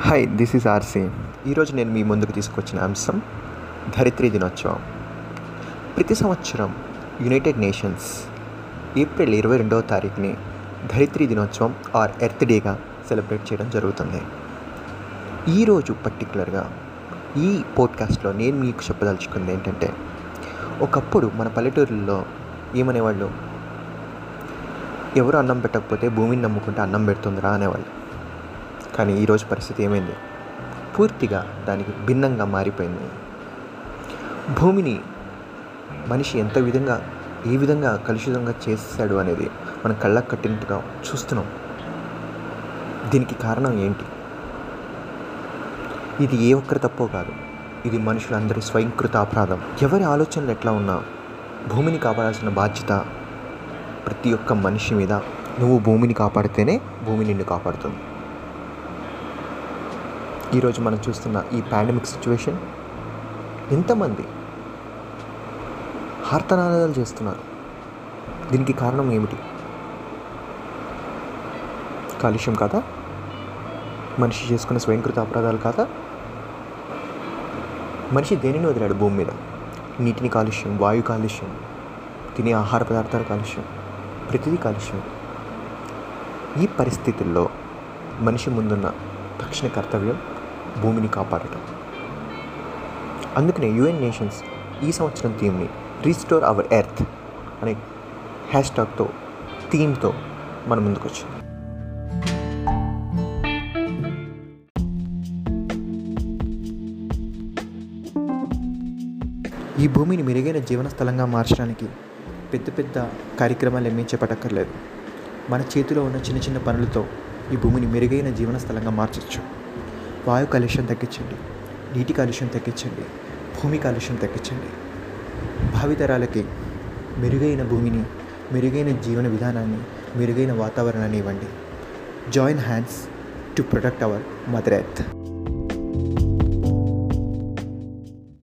Hi this is RC ఈరోజు నేను మీ ముందుకు తీసుకొచ్చిన అంశం ధరిత్రి దినోత్సవం. ప్రతి సంవత్సరం యునైటెడ్ నేషన్స్ ఏప్రిల్ ఇరవై రెండవ తారీఖుని ధరిత్రి దినోత్సవం ఆర్ ఎర్త్ డేగా సెలబ్రేట్ చేయడం జరుగుతుంది. ఈరోజు పర్టికులర్గా ఈ పోడ్కాస్ట్లో నేను మీకు చెప్పదలుచుకుంది ఏంటంటే ఒకప్పుడు మన పల్లెటూరుల్లో ఏమనేవాళ్ళు? ఎవరు అన్నం పెట్టకపోతే భూమిని నమ్ముకుంటే అన్నం పెడుతుందిరా అనేవాళ్ళు. కానీ ఈరోజు పరిస్థితి ఏమైంది? పూర్తిగా దానికి భిన్నంగా మారిపోయింది. భూమిని మనిషి ఎంత విధంగా ఏ విధంగా కలుషితంగా చేశాడు అనేది మనం కళ్ళకు కట్టినట్టుగా చూస్తున్నాం. దీనికి కారణం ఏంటి? ఇది ఏ ఒక్కరి తప్పో కాదు. ఇది మనుషులందరి స్వయంకృత అపరాధం. ఎవరి ఆలోచనలు ఎట్లా ఉన్నా భూమిని కాపాడాల్సిన బాధ్యత ప్రతి ఒక్క మనిషి మీద. నువ్వు భూమిని కాపాడితేనే భూమి నిన్ను కాపాడుతుంది. ఈరోజు మనం చూస్తున్న ఈ పాండమిక్ సిచ్యువేషన్ ఎంతమంది హార్తనాదాలు చేస్తున్నారు? దీనికి కారణం ఏమిటి? కాలుష్యం కాదా? మనిషి చేసుకున్న స్వయంకృత అపరాధాలు కాదా? మనిషి దేనిని వదిలాడు? భూమి మీద. నీటిని కాలుష్యం వాయు కాలుష్యం తినే ఆహార పదార్థాల కాలుష్యం ప్రతిదీ కాలుష్యం. ఈ పరిస్థితుల్లో మనిషి ముందున్న తక్షణ కర్తవ్యం భూమిని కాపాడటం. అందుకనే యుఎన్ నేషన్స్ ఈ సంవత్సరం థీమ్ని రీస్టోర్ అవర్ ఎర్త్ అనే హ్యాష్ ట్యాగ్తో థీమ్తో మన ముందుకొచ్చింది. ఈ భూమిని మెరుగైన జీవన స్థలంగా మార్చడానికి పెద్ద పెద్ద కార్యక్రమాలు ఏమీ చేపట్టక్కర్లేదు. మన చేతిలో ఉన్న చిన్న చిన్న పనులతో ఈ భూమిని మెరుగైన జీవన స్థలంగా మార్చవచ్చు వాయు కాలుష్యం తగ్గించండి నీటి కాలుష్యం తగ్గించండి భూమి కాలుష్యం తగ్గించండి. భావితరాలకి మెరుగైన భూమిని మెరుగైన జీవన విధానాన్ని మెరుగైన వాతావరణాన్ని ఇవ్వండి. Join hands to protect our mother earth